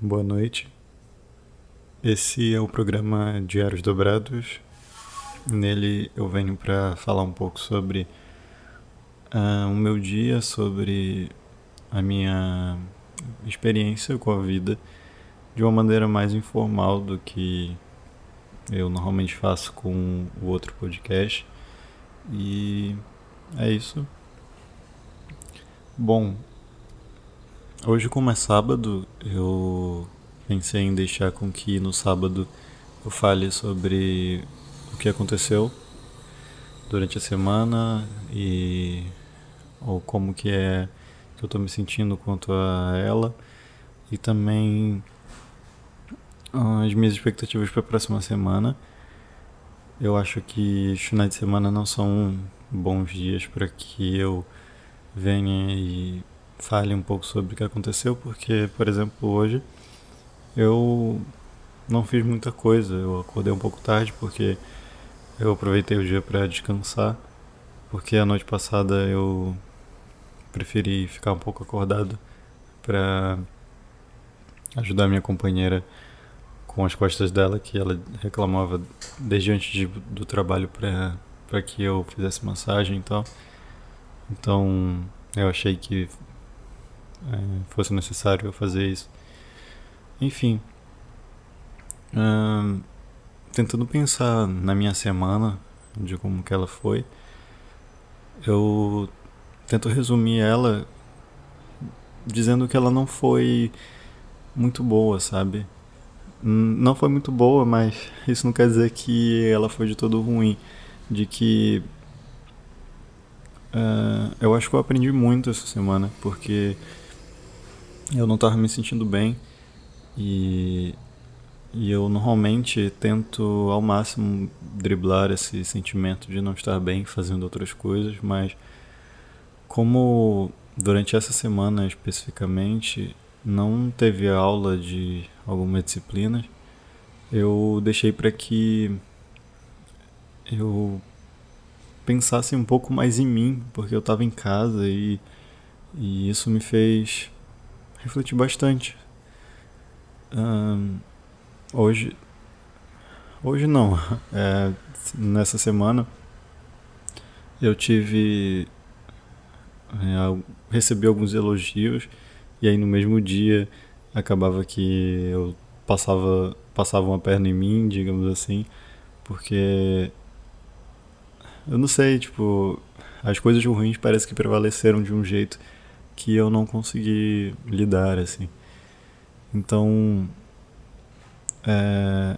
boa noite. Esse é o programa Diários Dobrados. Nele eu venho para falar um pouco sobre uh, o meu dia, sobre a minha experiência com a vida de uma maneira mais informal do que eu normalmente faço com o outro podcast. E é isso. Bom, hoje como é sábado, eu pensei em deixar com que no sábado eu fale sobre o que aconteceu durante a semana e ou como que é que eu estou me sentindo quanto a ela e também as minhas expectativas para a próxima semana. Eu acho que os finais de semana não são bons dias para que eu venha e fale um pouco sobre o que aconteceu, porque, por exemplo, hoje eu não fiz muita coisa. Eu acordei um pouco tarde porque eu aproveitei o dia para descansar, porque a noite passada eu preferi ficar um pouco acordado para ajudar minha companheira com as costas dela, que ela reclamava desde antes de, do trabalho para que eu fizesse massagem e tal. Então eu achei que fosse necessário fazer isso. Enfim, hum, tentando pensar na minha semana, de como que ela foi, eu tento resumir ela dizendo que ela não foi muito boa, sabe? não foi muito boa, mas isso não quer dizer que ela foi de todo ruim. De que. Uh, eu acho que eu aprendi muito essa semana, porque eu não estava me sentindo bem e, e eu normalmente tento ao máximo driblar esse sentimento de não estar bem fazendo outras coisas, mas como durante essa semana especificamente não teve aula de alguma disciplina, eu deixei para que eu pensasse um pouco mais em mim, porque eu estava em casa e, e isso me fez refletir bastante. hoje, hoje não, é, nessa semana eu tive, é, recebi alguns elogios e aí no mesmo dia acabava que eu passava passava uma perna em mim, digamos assim, porque eu não sei, tipo, as coisas ruins parece que prevaleceram de um jeito que eu não consegui lidar assim. Então, é,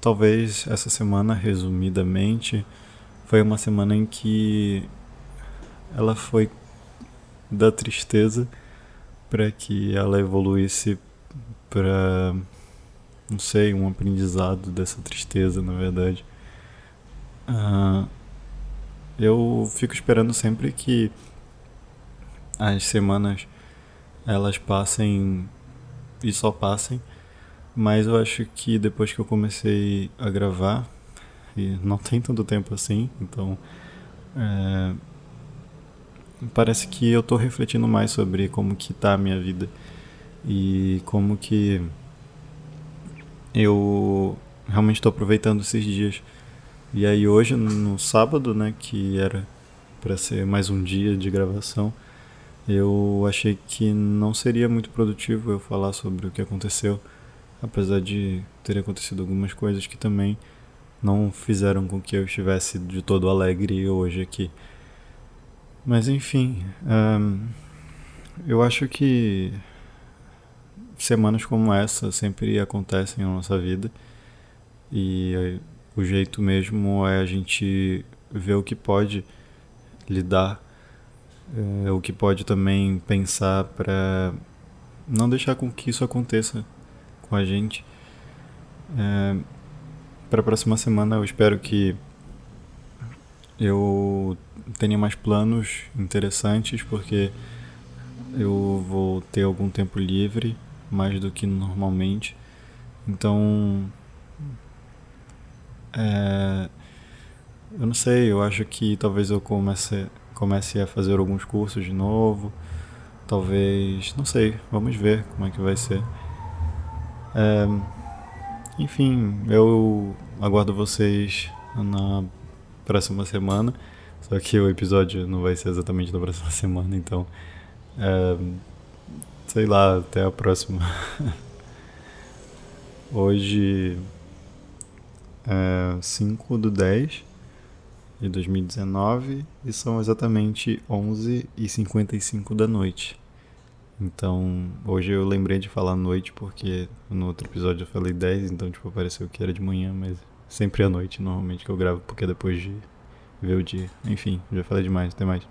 talvez essa semana, resumidamente, foi uma semana em que ela foi da tristeza para que ela evoluísse para não sei um aprendizado dessa tristeza na verdade uh, eu fico esperando sempre que as semanas elas passem e só passem mas eu acho que depois que eu comecei a gravar e não tem tanto tempo assim então é, parece que eu estou refletindo mais sobre como que tá a minha vida e como que eu realmente estou aproveitando esses dias. E aí hoje, no sábado, né, que era para ser mais um dia de gravação, eu achei que não seria muito produtivo eu falar sobre o que aconteceu, apesar de ter acontecido algumas coisas que também não fizeram com que eu estivesse de todo alegre hoje aqui. Mas enfim, eu acho que semanas como essa sempre acontecem na nossa vida e o jeito mesmo é a gente ver o que pode lidar, é, o que pode também pensar para não deixar com que isso aconteça com a gente. É, para a próxima semana eu espero que eu tenha mais planos interessantes porque eu vou ter algum tempo livre, mais do que normalmente. Então, é, eu não sei, eu acho que talvez eu comece, comece a fazer alguns cursos de novo. Talvez, não sei, vamos ver como é que vai ser. É, enfim, eu aguardo vocês na próxima semana. Só que o episódio não vai ser exatamente na próxima semana, então. É, sei lá, até a próxima. Hoje é 5 do 10 de 2019 e são exatamente 11 e 55 da noite. Então, hoje eu lembrei de falar noite porque no outro episódio eu falei 10, então tipo pareceu que era de manhã, mas sempre à noite normalmente que eu gravo porque é depois de ver o dia. Enfim, já falei demais, até mais.